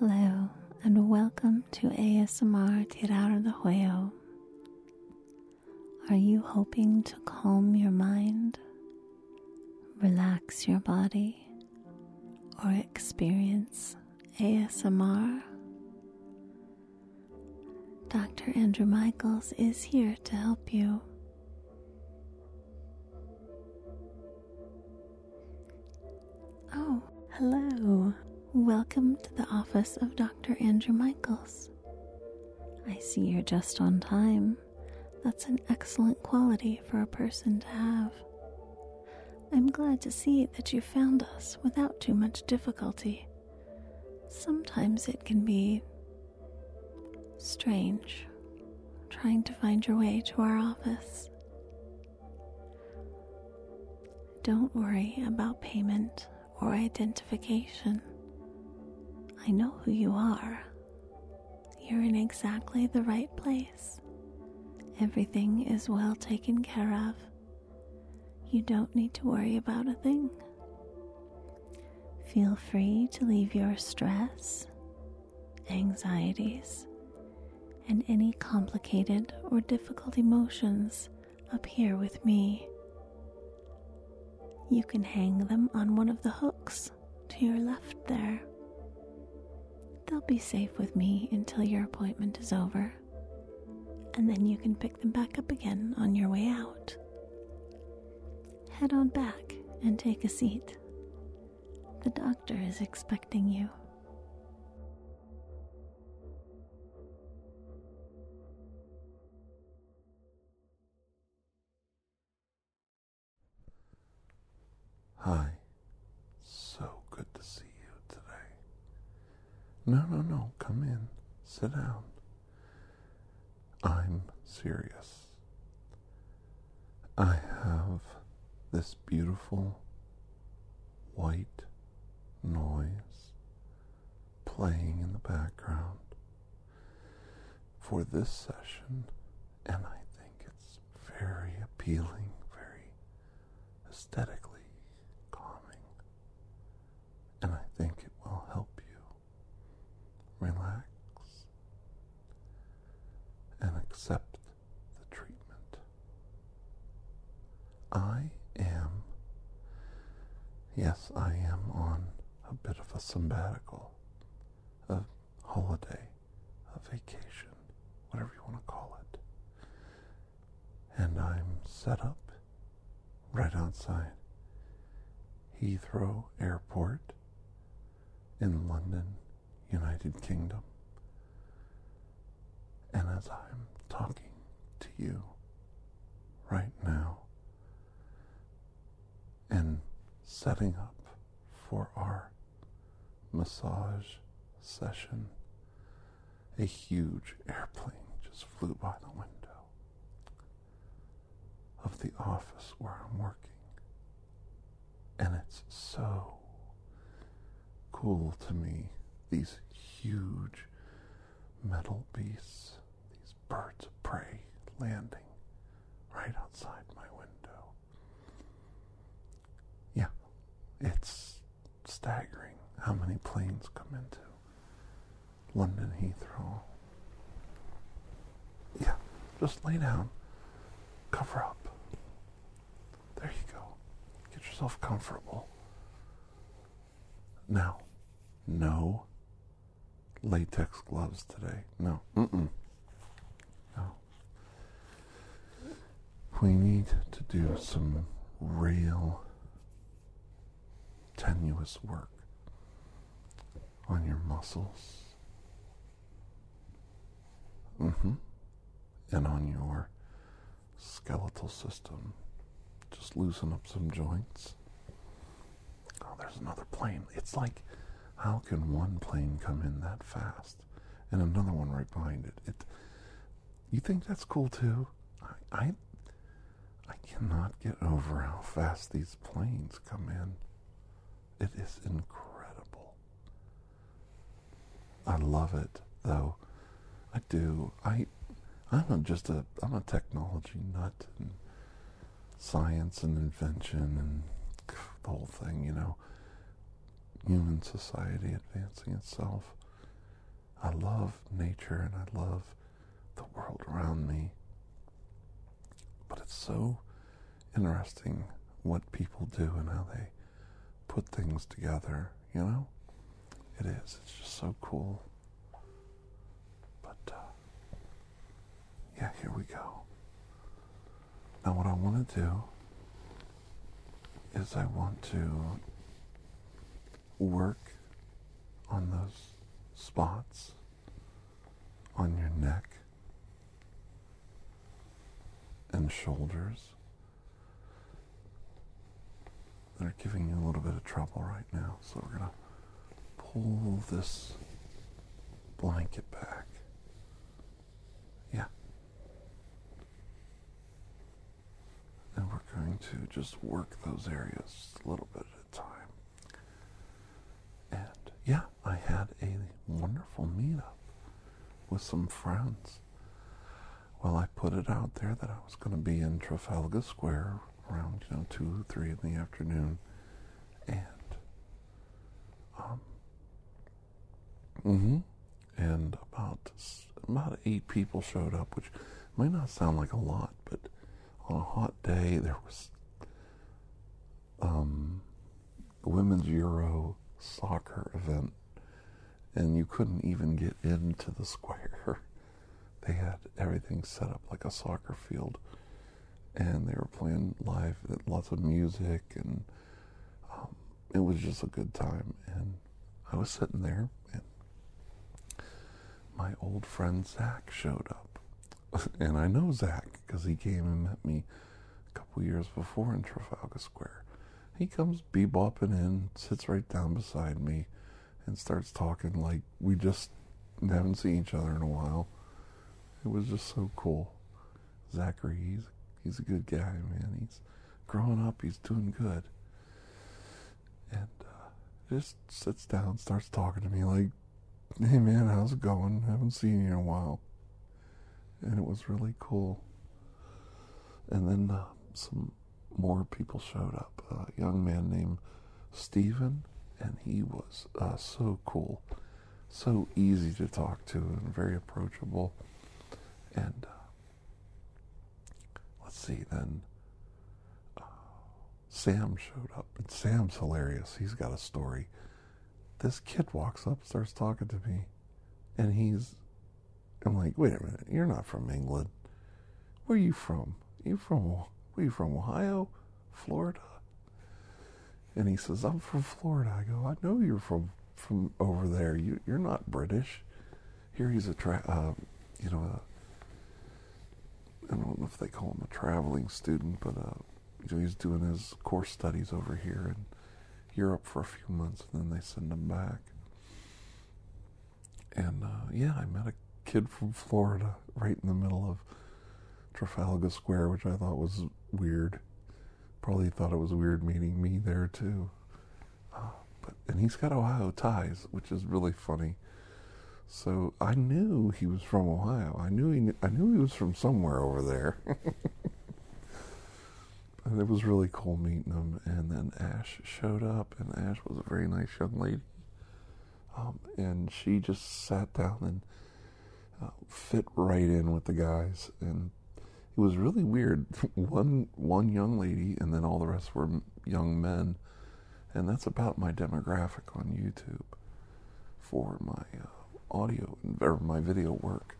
Hello, and welcome to ASMR Tirar de Juego. Are you hoping to calm your mind, relax your body, or experience ASMR? Dr. Andrew Michaels is here to help you. Oh, hello. Welcome to the office of Dr. Andrew Michaels. I see you're just on time. That's an excellent quality for a person to have. I'm glad to see that you found us without too much difficulty. Sometimes it can be strange trying to find your way to our office. Don't worry about payment or identification. I know who you are. You're in exactly the right place. Everything is well taken care of. You don't need to worry about a thing. Feel free to leave your stress, anxieties, and any complicated or difficult emotions up here with me. You can hang them on one of the hooks to your left there. They'll be safe with me until your appointment is over, and then you can pick them back up again on your way out. Head on back and take a seat. The doctor is expecting you. Hi. So good to see you today. No, no, no. Come in. Sit down. I'm serious. I have this beautiful white noise playing in the background for this session, and I think it's very appealing, very aesthetically calming, and I think it will help you relax and accept the treatment. I am, yes, I am on a bit of a sabbatical, a holiday, a vacation, whatever you want to call it. And I'm set up right outside Heathrow Airport in London, United Kingdom. And as I'm talking to you right now and setting up for our massage session, a huge airplane just flew by the window of the office where I'm working. And it's so cool to me, these huge metal beasts, these birds of prey landing right outside my window. Yeah, it's staggering how many planes come into London Heathrow. Yeah, just lay down, cover up. There you go. Get yourself comfortable. Now, no latex gloves today. No. Mm-mm. No. We need to do some real tenuous work on your muscles. Mm-hmm. And on your skeletal system. Just loosen up some joints. Oh, there's another plane. It's like, how can one plane come in that fast and another one right behind it? It. You think that's cool too? I, I, I cannot get over how fast these planes come in. It is incredible. I love it, though. I do. I, I'm just a, I'm a technology nut and science and invention and the whole thing, you know. Human society advancing itself. I love nature and I love the world around me. But it's so interesting what people do and how they put things together, you know? It is. It's just so cool. But, uh, yeah, here we go. Now, what I want to do is I want to work on those spots on your neck and shoulders that are giving you a little bit of trouble right now. So we're going to pull this blanket back. Yeah. And we're going to just work those areas a little bit at a time. And yeah, I had a wonderful meetup with some friends. Well, I put it out there that I was going to be in Trafalgar Square around, you know, 2, 3 in the afternoon. And, um, mm-hmm, and about, about eight people showed up, which might not sound like a lot, but on a hot day, there was, um, women's Euro soccer event, and you couldn't even get into the square. They had everything set up like a soccer field, and they were playing live, lots of music, and um, it was just a good time. And I was sitting there, and my old friend Zach showed up, and I know Zach because he came and met me a couple years before in Trafalgar Square. He comes bebopping in, sits right down beside me, and starts talking like we just haven't seen each other in a while. It was just so cool. Zachary, he's he's a good guy, man. He's growing up. He's doing good. And uh, just sits down, starts talking to me like, "Hey, man, how's it going? Haven't seen you in a while." And it was really cool. And then uh, some more people showed up. A young man named Stephen, and he was uh, so cool, so easy to talk to, and very approachable. And uh, let's see, then uh, Sam showed up, and Sam's hilarious. He's got a story. This kid walks up, starts talking to me, and he's, I'm like, wait a minute, you're not from England. Where are you from? You from, are you from, Ohio? Florida? And he says, I'm from Florida. I go, I know you're from, from over there. You, you're not British. Here he's a, tra- uh, you know, a, I don't know if they call him a traveling student, but uh, you know, he's doing his course studies over here in Europe for a few months, and then they send them back. And uh, yeah, I met a kid from Florida right in the middle of Trafalgar Square, which I thought was weird. Probably thought it was weird meeting me there too. Uh, but and he's got Ohio ties, which is really funny. So I knew he was from Ohio. I knew he I knew he was from somewhere over there. and it was really cool meeting him. And then Ash showed up, and Ash was a very nice young lady. Um, and she just sat down and uh, fit right in with the guys. And it was really weird. one one young lady, and then all the rest were young men. And that's about my demographic on YouTube for my. Uh, audio or my video work.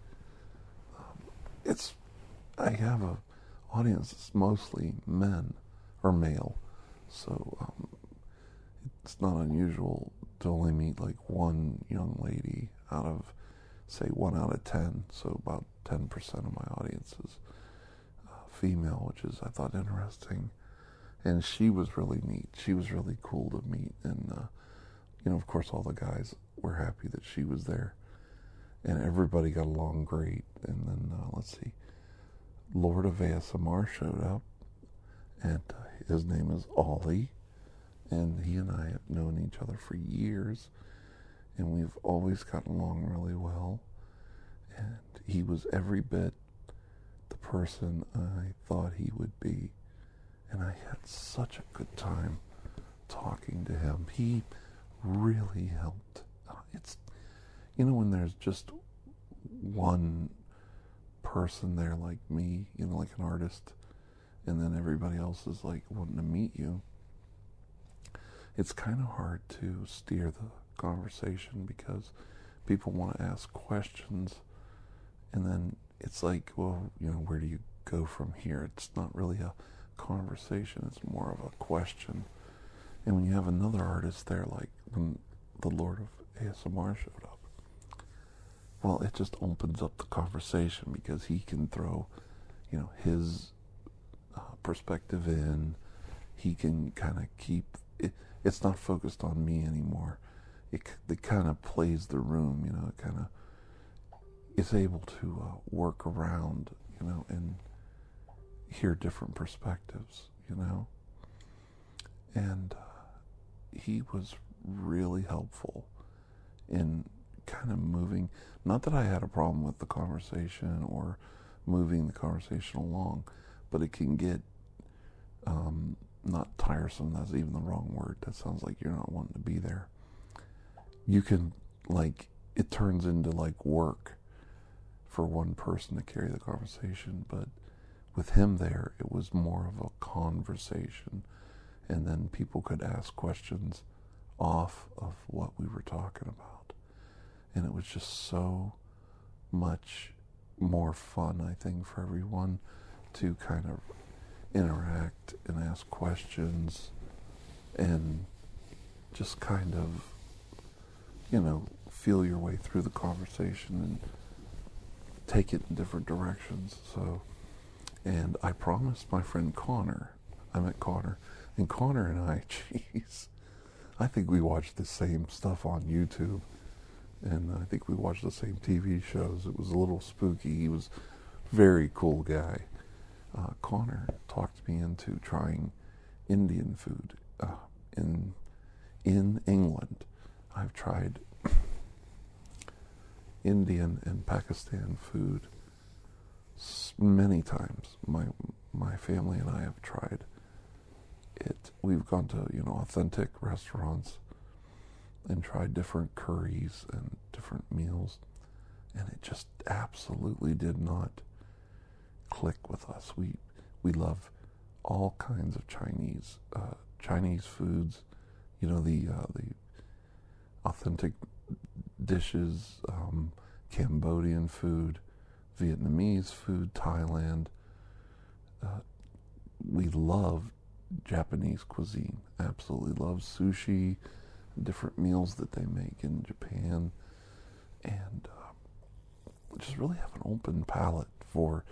Um, it's I have a audience is mostly men or male, so um, it's not unusual to only meet like one young lady out of say one out of ten. So about ten percent of my audience is uh, female, which is I thought interesting. And she was really neat. She was really cool to meet, and uh, you know, of course, all the guys were happy that she was there and everybody got along great. And then uh, let's see, Lord of ASMR showed up, and uh, his name is Ollie, and he and I have known each other for years, and we've always gotten along really well. And he was every bit the person I thought he would be, and I had such a good time talking to him. He really helped. Uh, it's you know, when there's just one person there like me, you know, like an artist, and then everybody else is like wanting to meet you, it's kind of hard to steer the conversation because people want to ask questions, and then it's like, well, you know, where do you go from here? It's not really a conversation, it's more of a question. And when you have another artist there, like when the Lord of ASMR showed up, well, it just opens up the conversation because he can throw, you know, his uh, perspective in. He can kind of keep it. It's not focused on me anymore. It, it kind of plays the room, you know. It kind of is able to uh, work around, you know, and hear different perspectives, you know. And uh, he was really helpful in kind of moving. Not that I had a problem with the conversation or moving the conversation along, but it can get um, not tiresome. That's even the wrong word. That sounds like you're not wanting to be there. You can like it turns into like work for one person to carry the conversation, but with him there, it was more of a conversation, and then people could ask questions off of what we were talking about and it was just so much more fun, I think, for everyone to kind of interact and ask questions and just kind of, you know, feel your way through the conversation and take it in different directions. So, and I promised my friend Connor, I met Connor, and Connor and I, jeez, I think we watched the same stuff on YouTube and I think we watched the same TV shows. It was a little spooky. He was a very cool guy. Uh, Connor talked me into trying Indian food uh, in in England. I've tried Indian and Pakistan food many times. My my family and I have tried it. We've gone to you know authentic restaurants and tried different curries and different meals, and it just absolutely did not click with us. We we love all kinds of Chinese uh, Chinese foods, you know the uh, the authentic dishes, um, Cambodian food, Vietnamese food, Thailand. Uh, we love Japanese cuisine. Absolutely love sushi different meals that they make in Japan, and uh, just really have an open palate for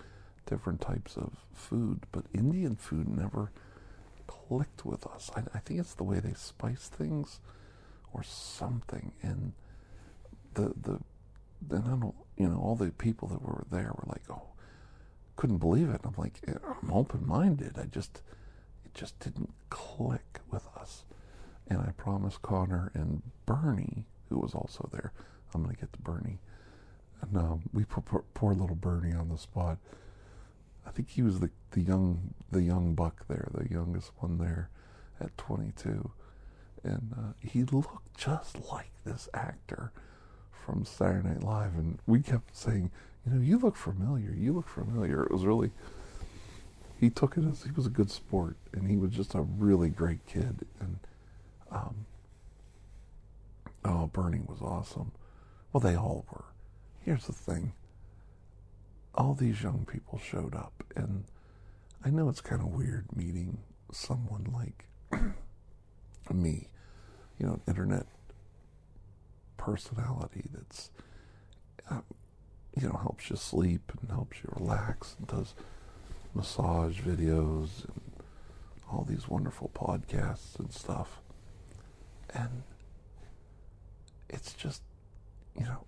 different types of food. But Indian food never clicked with us. I, I think it's the way they spice things or something. And the the then I don't you know all the people that were there were like, oh, couldn't believe it. I'm like, I'm open minded. I just it just didn't click with us. And I promised Connor and Bernie, who was also there, I'm going to get to Bernie. And um, we put poor, little Bernie on the spot. I think he was the, the young the young buck there, the youngest one there at 22. And uh, he looked just like this actor from Saturday Night Live. And we kept saying, you know, you look familiar. You look familiar. It was really, he took it as he was a good sport. And he was just a really great kid. And um, oh, Bernie was awesome. Well, they all were. Here's the thing all these young people showed up, and I know it's kind of weird meeting someone like me, you know, an internet personality that's, uh, you know, helps you sleep and helps you relax and does massage videos and all these wonderful podcasts and stuff. And it's just, you know,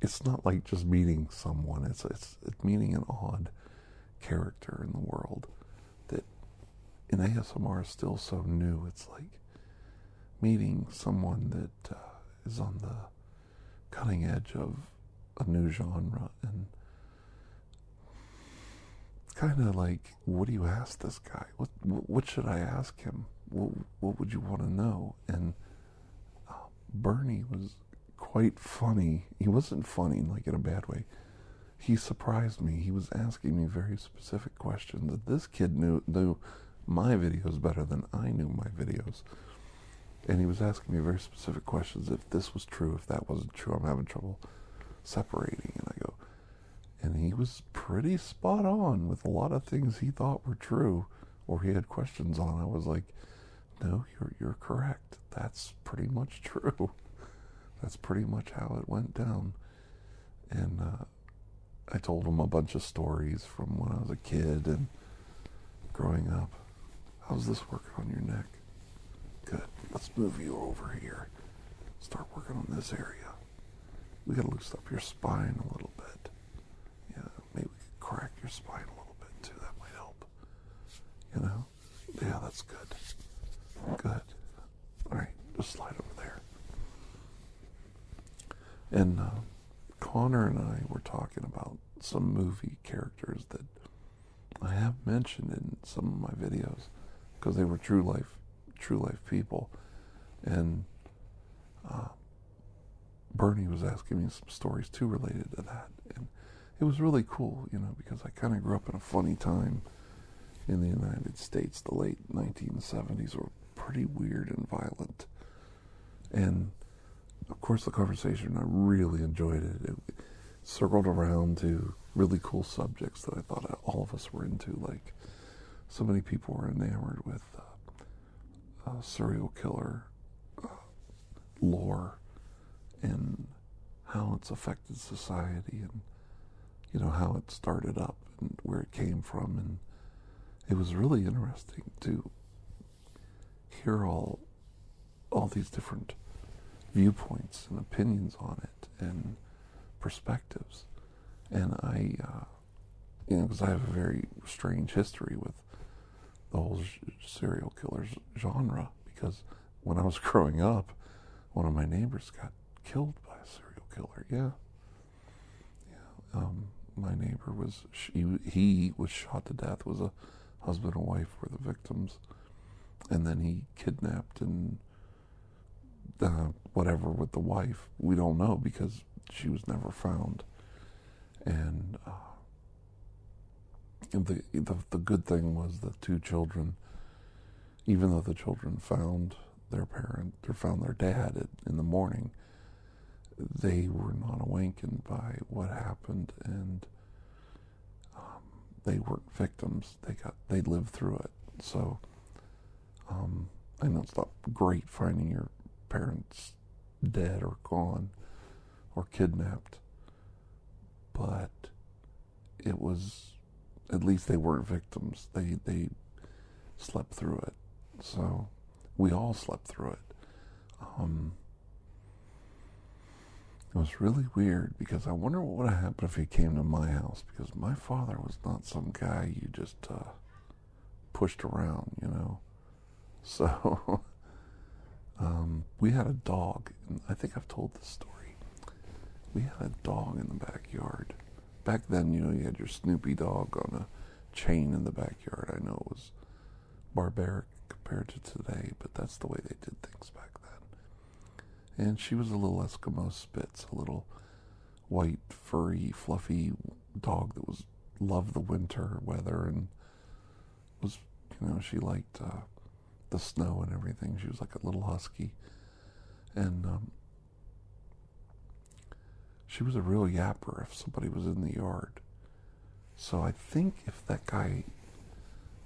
it's not like just meeting someone. It's it's, it's meeting an odd character in the world that in ASMR is still so new. It's like meeting someone that uh, is on the cutting edge of a new genre and it's kind of like what do you ask this guy what what should i ask him what, what would you want to know? And uh, Bernie was quite funny. He wasn't funny, like in a bad way. He surprised me. He was asking me very specific questions. That this kid knew knew my videos better than I knew my videos. And he was asking me very specific questions. If this was true, if that wasn't true, I'm having trouble separating. And I go, and he was pretty spot on with a lot of things he thought were true or he had questions on. I was like, no, you're you're correct. That's pretty much true. That's pretty much how it went down. And uh, I told him a bunch of stories from when I was a kid and growing up. How's this working on your neck? Good. Let's move you over here. Start working on this area. We gotta loosen up your spine a little bit. Yeah, maybe we could crack your spine a little bit too. That might help. You know? Yeah, that's good. Good. All right, just slide over there. And uh, Connor and I were talking about some movie characters that I have mentioned in some of my videos because they were true life, true life people. And uh, Bernie was asking me some stories too related to that, and it was really cool, you know, because I kind of grew up in a funny time in the United States. The late 1970s were pretty weird and violent, and of course, the conversation I really enjoyed it. It circled around to really cool subjects that I thought all of us were into, like so many people were enamored with uh, uh, serial killer uh, lore and how it's affected society and you know how it started up and where it came from and it was really interesting to hear all all these different viewpoints and opinions on it and perspectives and I uh, you know because I have a very strange history with the whole serial killers genre because when I was growing up one of my neighbors got killed by a serial killer. Yeah, yeah. Um, my neighbor was he was shot to death. Was a husband and wife were the victims, and then he kidnapped and uh, whatever with the wife. We don't know because she was never found. And uh, the, the the good thing was the two children, even though the children found their parent or found their dad in the morning, they were not awakened by what happened and um, they weren't victims they got they lived through it so um, i know it's not great finding your parents dead or gone or kidnapped but it was at least they weren't victims. They they slept through it. So we all slept through it. Um, it was really weird because I wonder what would have happened if he came to my house because my father was not some guy you just uh, pushed around, you know. So um, we had a dog, I think I've told this story. We had a dog in the backyard. Back then, you know, you had your Snoopy dog on a chain in the backyard. I know it was barbaric compared to today, but that's the way they did things back then. and she was a little Eskimo Spitz, a little white, furry, fluffy dog that was loved the winter weather and was, you know, she liked uh, the snow and everything. She was like a little husky, and um, she was a real yapper if somebody was in the yard. So I think if that guy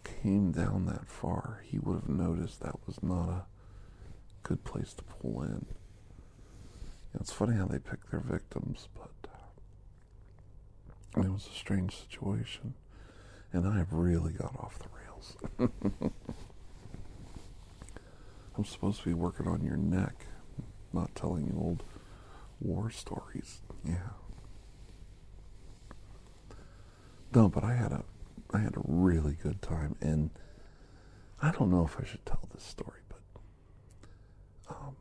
came down that far, he would have noticed that was not a good place to pull in. It's funny how they pick their victims, but it was a strange situation. And I have really got off the rails. I'm supposed to be working on your neck, not telling you old war stories. Yeah. No, but I had a I had a really good time and I don't know if I should tell this story, but um,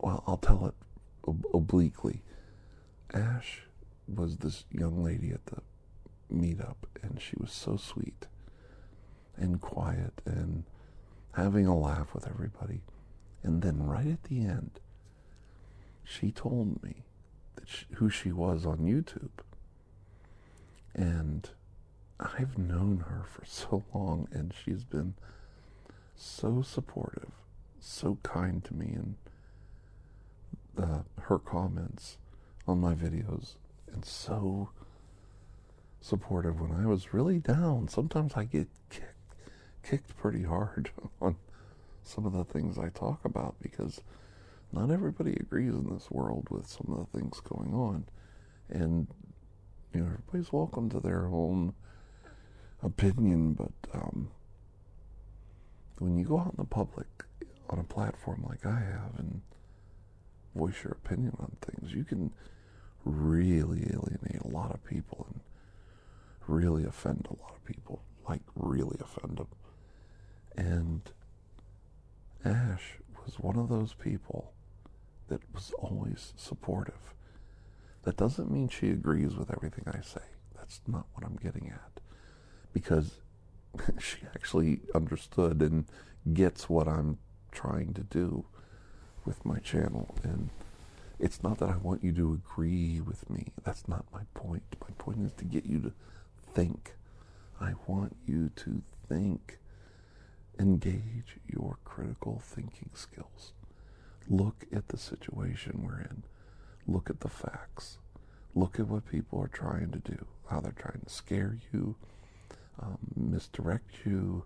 well, I'll tell it ob- obliquely. Ash was this young lady at the meetup, and she was so sweet and quiet and having a laugh with everybody. And then, right at the end, she told me that she, who she was on YouTube. And I've known her for so long, and she's been so supportive, so kind to me, and uh, her comments on my videos, and so supportive when I was really down. Sometimes I get kicked, kicked pretty hard on some of the things I talk about because not everybody agrees in this world with some of the things going on. And, you know, everybody's welcome to their own opinion, but um, when you go out in the public on a platform like I have and voice your opinion on things, you can really alienate a lot of people and really offend a lot of people, like really offend them. And Ash was one of those people that was always supportive. That doesn't mean she agrees with everything I say. That's not what I'm getting at. Because she actually understood and gets what I'm trying to do with my channel. And it's not that I want you to agree with me. That's not my point. My point is to get you to think. I want you to think. Engage your critical thinking skills. Look at the situation we're in. Look at the facts. Look at what people are trying to do, how they're trying to scare you, um, misdirect you,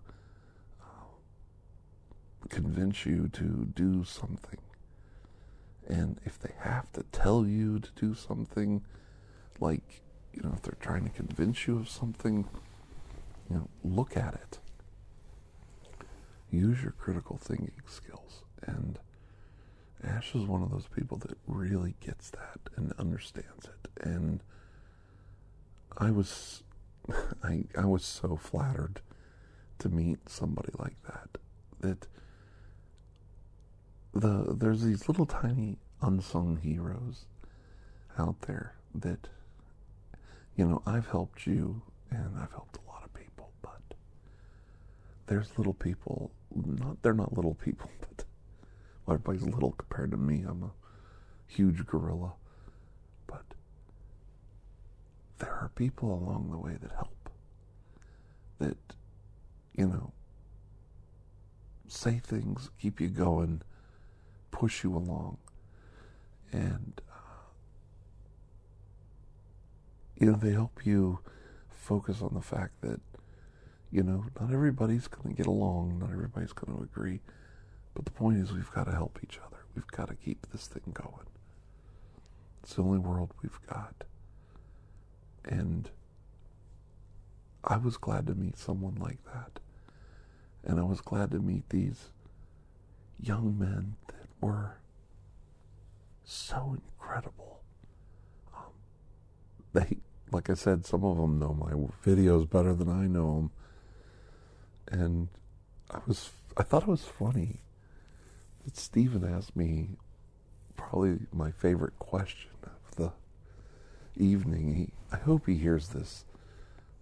uh, convince you to do something. And if they have to tell you to do something, like, you know, if they're trying to convince you of something, you know, look at it. Use your critical thinking skills. And Ash is one of those people that really gets that and understands it. And I was I I was so flattered to meet somebody like that. That the there's these little tiny unsung heroes out there that you know, I've helped you and I've helped a lot of people, but there's little people not they're not little people, but well, everybody's little compared to me. I'm a huge gorilla. But there are people along the way that help. That, you know, say things, keep you going, push you along. And, uh, you know, they help you focus on the fact that, you know, not everybody's going to get along, not everybody's going to agree. But the point is, we've got to help each other. We've got to keep this thing going. It's the only world we've got. And I was glad to meet someone like that. And I was glad to meet these young men that were so incredible. Um, they, like I said, some of them know my videos better than I know them. And I was, I thought it was funny that Stephen asked me probably my favorite question of the evening. He, I hope he hears this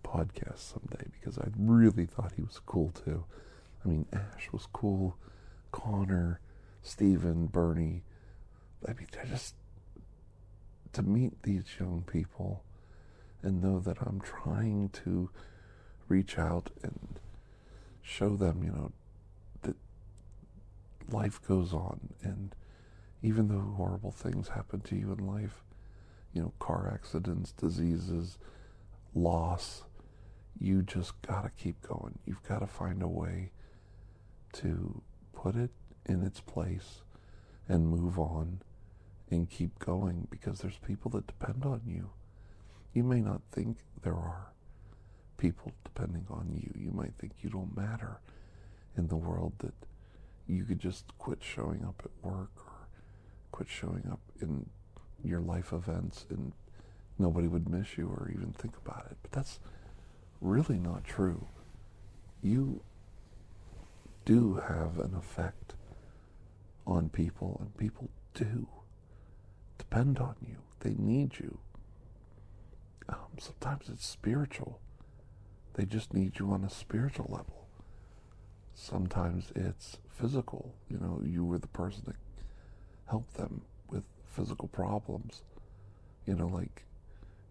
podcast someday because I really thought he was cool too. I mean, Ash was cool, Connor, Stephen, Bernie. I mean, I just to meet these young people and know that I'm trying to reach out and show them, you know, that life goes on, and even though horrible things happen to you in life, you know, car accidents, diseases, loss, you just gotta keep going. You've got to find a way to put it in its place and move on and keep going because there's people that depend on you. You may not think there are people depending on you. You might think you don't matter in the world that you could just quit showing up at work or quit showing up in your life events and nobody would miss you or even think about it. But that's really not true. You do have an effect on people, and people do depend on you. They need you. Um, sometimes it's spiritual. They just need you on a spiritual level. Sometimes it's physical. You know, you were the person that helped them with physical problems. You know, like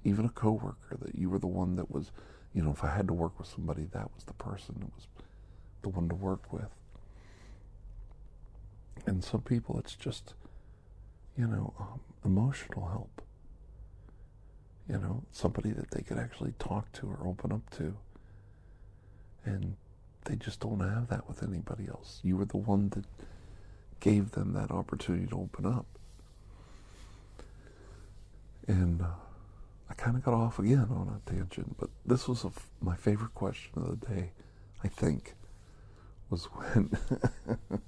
even a coworker that you were the one that was, you know, if I had to work with somebody, that was the person that was the one to work with. And some people, it's just, you know, um, emotional help. You know, somebody that they could actually talk to or open up to. And they just don't have that with anybody else. You were the one that gave them that opportunity to open up. And uh, I kind of got off again on a tangent, but this was my favorite question of the day, I think, was when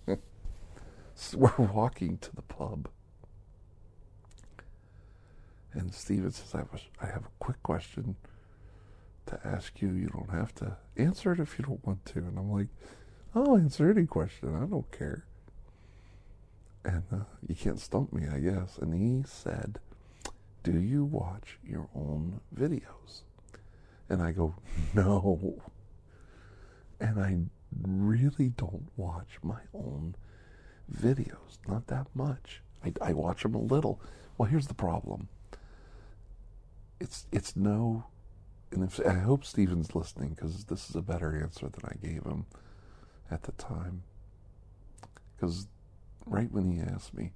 we're walking to the pub. And Steven says, I a, I have a quick question to ask you. You don't have to answer it if you don't want to. And I'm like, I'll answer any question. I don't care. And uh, you can't stump me, I guess. And he said, Do you watch your own videos? And I go, No. And I really don't watch my own videos. Not that much. I, I watch them a little. Well, here's the problem. It's it's no and if, I hope Steven's listening because this is a better answer than I gave him at the time. Because right when he asked me,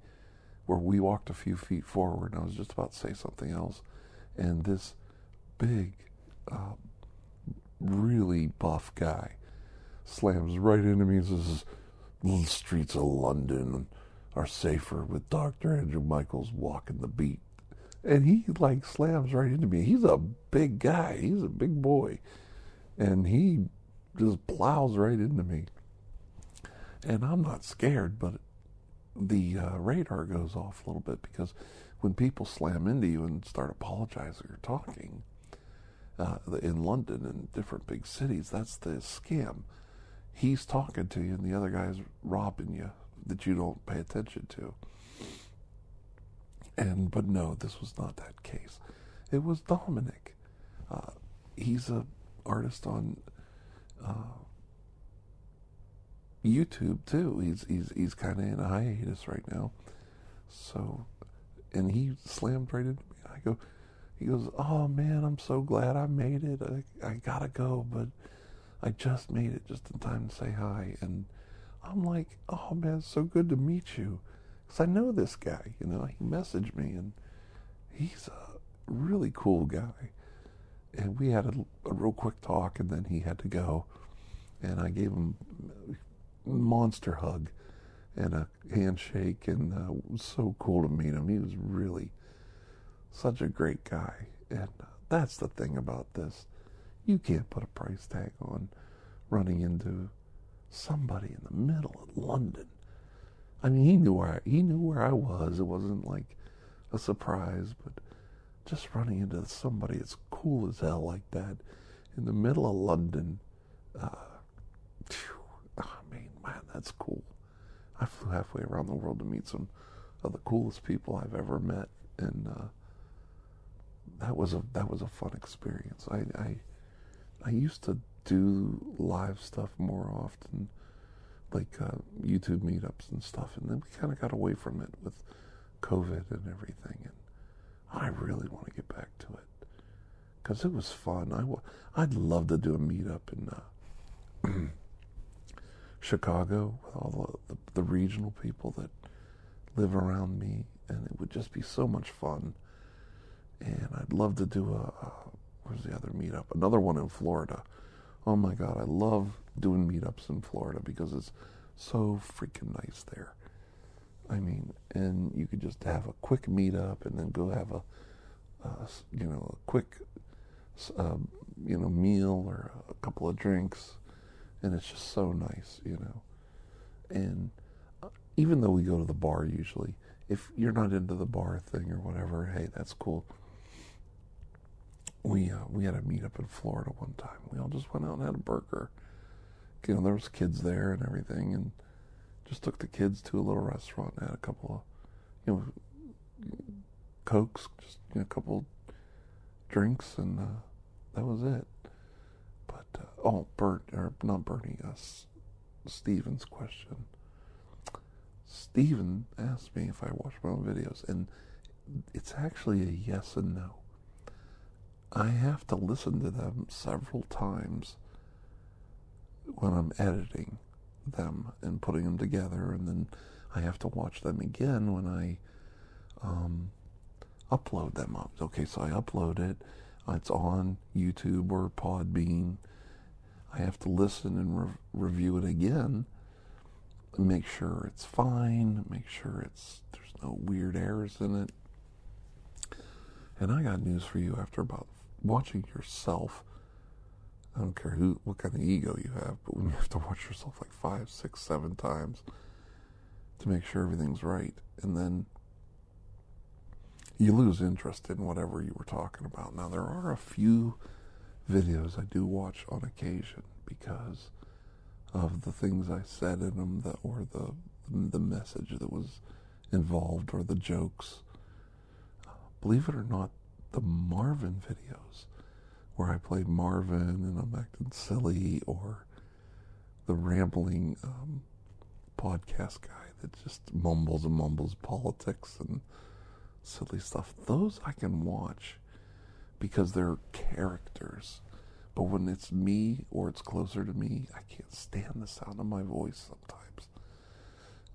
where we walked a few feet forward, and I was just about to say something else, and this big, uh, really buff guy slams right into me and says, "The streets of London are safer with Dr. Andrew Michaels walking the beat." And he like slams right into me. He's a big guy. He's a big boy, and he just plows right into me. And I'm not scared, but the uh, radar goes off a little bit because when people slam into you and start apologizing or talking uh, in London and different big cities, that's the scam. He's talking to you, and the other guy's robbing you that you don't pay attention to. And but no, this was not that case. It was Dominic. Uh, he's a artist on uh, YouTube too. He's he's he's kind of in a hiatus right now. So, and he slammed right into me. I go, he goes, "Oh man, I'm so glad I made it. I I gotta go, but I just made it just in time to say hi." And I'm like, "Oh man, it's so good to meet you." Because I know this guy. You know, he messaged me, and he's a really cool guy. And we had a, a real quick talk, and then he had to go, and I gave him a monster hug and a handshake, and uh, it was so cool to meet him. He was really such a great guy, and uh, that's the thing about this. You can't put a price tag on running into somebody in the middle of London I mean, he knew where I, he knew where I was. It wasn't like a surprise, but just running into somebody as cool as hell like that in the middle of London. Uh, I mean, man, that's cool. I flew halfway around the world to meet some of the coolest people I've ever met, and uh, that was a that was a fun experience. I, I I used to do live stuff more often like uh, YouTube meetups and stuff, and then we kind of got away from it with COVID and everything. And I really want to get back to it because it was fun. I w- I'd love to do a meetup in uh, Chicago with all the, the, the regional people that live around me, and it would just be so much fun. And I'd love to do a, a where's the other meetup? Another one in Florida. Oh my God, I love doing meetups in Florida because it's so freaking nice there. I mean, and you could just have a quick meetup and then go have a, you know, a quick, uh, you know, meal or a couple of drinks, and it's just so nice, you know. And uh, even though we go to the bar usually, if you're not into the bar thing or whatever, hey, that's cool. We uh, we had a meetup in Florida one time. We all just went out and had a burger you know, there was kids there and everything, and just took the kids to a little restaurant and had a couple of, you know, cokes, just you know, a couple drinks, and uh, that was it. But uh, oh, Bert or not Bernie, us, uh, Steven's question. Steven asked me if I watch my own videos, and it's actually a yes and no. I have to listen to them several times when I'm editing them and putting them together, and then I have to watch them again when I um, upload them up. Okay, so I upload it, it's on YouTube or Podbean. I have to listen and re- review it again, make sure it's fine, make sure it's there's no weird errors in it. And I got news for you after about watching yourself. I don't care who, what kind of ego you have, but when you have to watch yourself like five, six, seven times to make sure everything's right, and then you lose interest in whatever you were talking about. Now, there are a few videos I do watch on occasion because of the things I said in them, that, or the the message that was involved, or the jokes. Believe it or not, the Marvin videos where I played Marvin and I'm acting silly, or the rambling um, podcast guy that just mumbles and mumbles politics and silly stuff. Those I can watch because they're characters. But when it's me or it's closer to me, I can't stand the sound of my voice sometimes.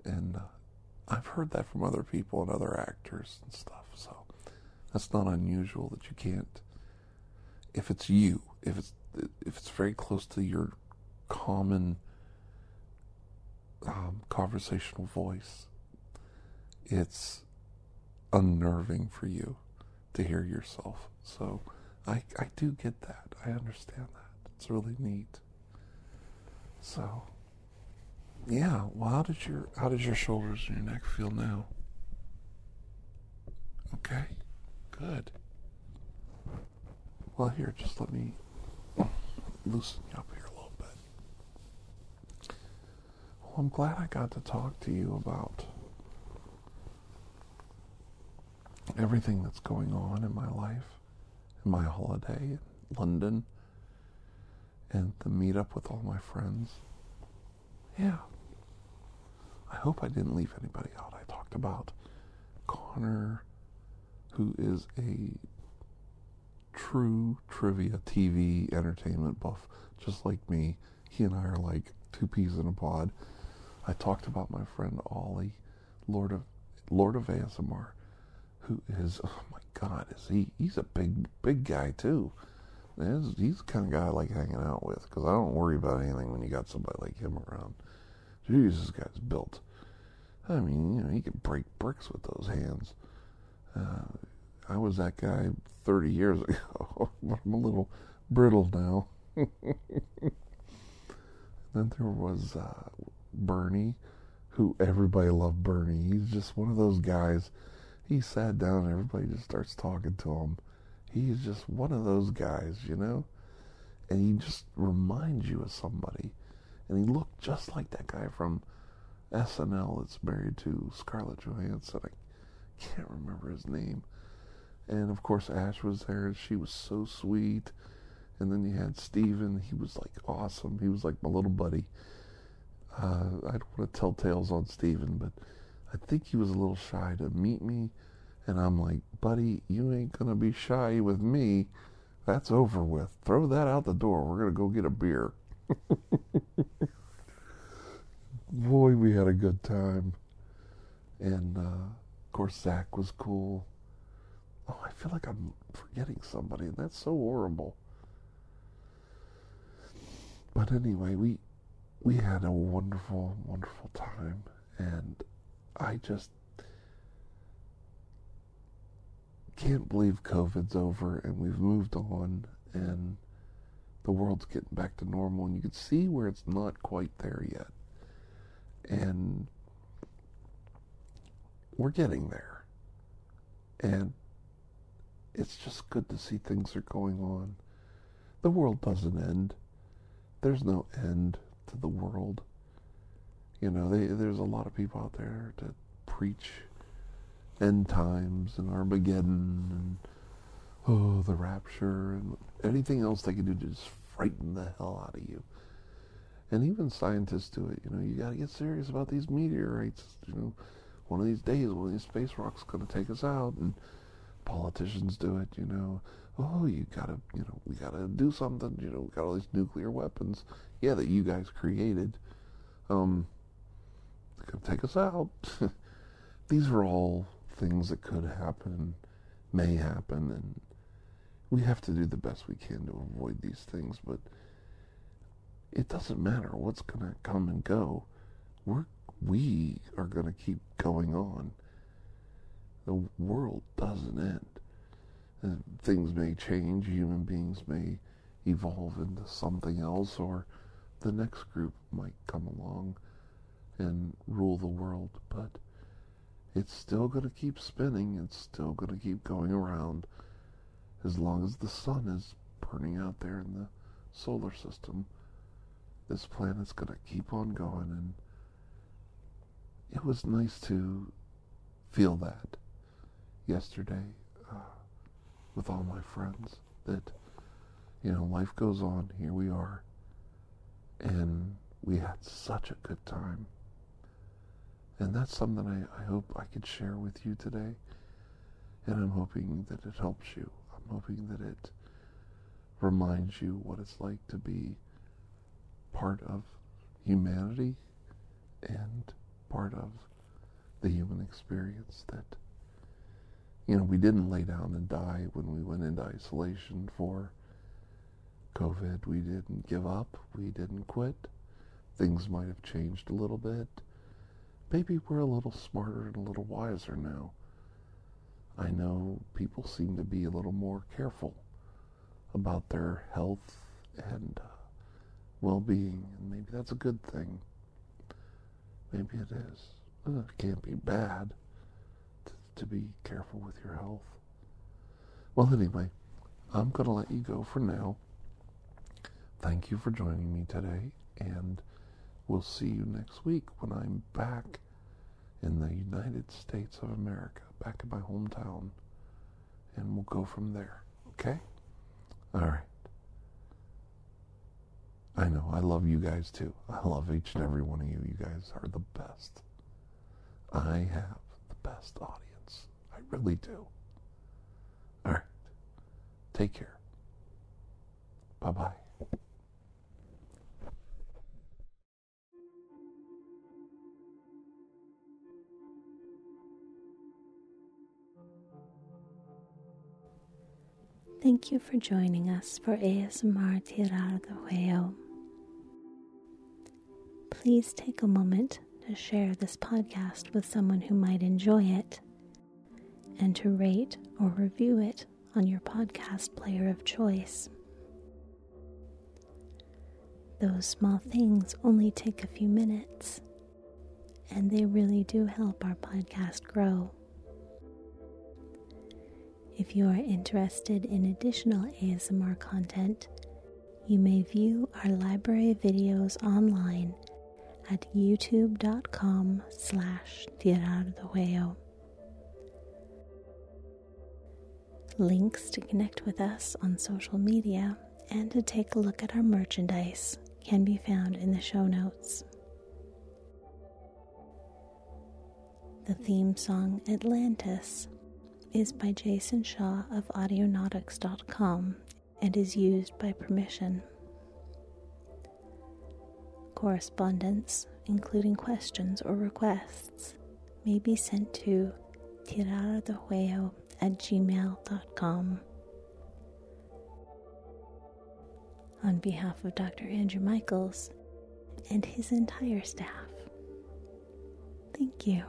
And uh, I've heard that from other people and other actors and stuff. So that's not unusual that you can't. If it's you, if it's if it's very close to your common um, conversational voice, it's unnerving for you to hear yourself. So I, I do get that. I understand that. It's really neat. So yeah, well how does your how does your shoulders and your neck feel now? Okay. Good. Well here, just let me loosen you up here a little bit. Well, I'm glad I got to talk to you about everything that's going on in my life, in my holiday in London, and the meet up with all my friends. Yeah. I hope I didn't leave anybody out. I talked about Connor, who is a true trivia TV entertainment buff, just like me. He and I are like two peas in a pod. I talked about my friend Ollie, Lord of Lord of ASMR, who is oh my god is he he's a big big guy too he's, he's the kind of guy I like hanging out with because I don't worry about anything when you got somebody like him around this guy's built I mean you know he can break bricks with those hands uh, I was that guy 30 years ago but I'm a little brittle now then there was uh, Bernie who everybody loved Bernie he's just one of those guys he sat down and everybody just starts talking to him. He's just one of those guys, you know? And he just reminds you of somebody. And he looked just like that guy from SNL that's married to Scarlett Johansson. I can't remember his name. And of course, Ash was there, and she was so sweet. And then you had Steven. He was like awesome. He was like my little buddy. Uh, I don't want to tell tales on Steven, but I think he was a little shy to meet me. And I'm like, buddy, you ain't going to be shy with me. That's over with. Throw that out the door. We're going to go get a beer. Boy, we had a good time. And uh, of course, Zach was cool. Oh, I feel like I'm forgetting somebody, and that's so horrible. But anyway, we we had a wonderful, wonderful time, and I just can't believe COVID's over and we've moved on and the world's getting back to normal and you can see where it's not quite there yet. And we're getting there. And it's just good to see things are going on. The world doesn't end. There's no end to the world. You know, they, there's a lot of people out there that preach end times and Armageddon and oh the rapture and anything else they can do to just frighten the hell out of you. And even scientists do it. You know, you got to get serious about these meteorites. You know, one of these days, one of these space rocks going to take us out, and politicians do it. You know, oh, you gotta, you know, we gotta do something. You know, we got all these nuclear weapons, yeah, that you guys created. Um, to take us out. these are all things that could happen, may happen, and we have to do the best we can to avoid these things. But it doesn't matter what's to come and go. We're we are to keep going on. The world doesn't end. And things may change, human beings may evolve into something else, or the next group might come along and rule the world, but it's still going to keep spinning, it's still going to keep going around as long as the sun is burning out there in the solar system. This planet's going to keep on going and it was nice to feel that yesterday uh, with all my friends that you know life goes on. Here we are. And we had such a good time. And that's something I, I hope I could share with you today. And I'm hoping that it helps you. I'm hoping that it reminds you what it's like to be part of humanity and part of the human experience that you know we didn't lay down and die when we went into isolation for covid. We didn't give up. We didn't quit. Things might have changed a little bit. Maybe we're a little smarter and a little wiser now. I know people seem to be a little more careful about their health and uh, well-being and maybe that's a good thing. Maybe it is. it can't be bad to, be careful with your health. Well, anyway, I'm going to let you go for now. Thank you for joining me today, and we'll see you next week when I'm back in the United States of America, back in my hometown, and we'll go from there. Okay? All right. I know. I love you guys too. I love each and every one of you. You guys are the best. I have the best audience. I really do. All right. Take care. Bye bye. Thank you for joining us for ASMR Tirar de Juego please take a moment to share this podcast with someone who might enjoy it and to rate or review it on your podcast player of choice. Those small things only take a few minutes, and they really do help our podcast grow. If you are interested in additional ASMR content, you may view our library videos online at youtube.com slash tirar Links to connect with us on social media and to take a look at our merchandise can be found in the show notes. The theme song Atlantis is by Jason Shaw of Audionautix.com and is used by permission. Correspondence, including questions or requests, may be sent to tirardejuego at gmail.com. On behalf of Dr. Andrew Michaels and his entire staff, thank you.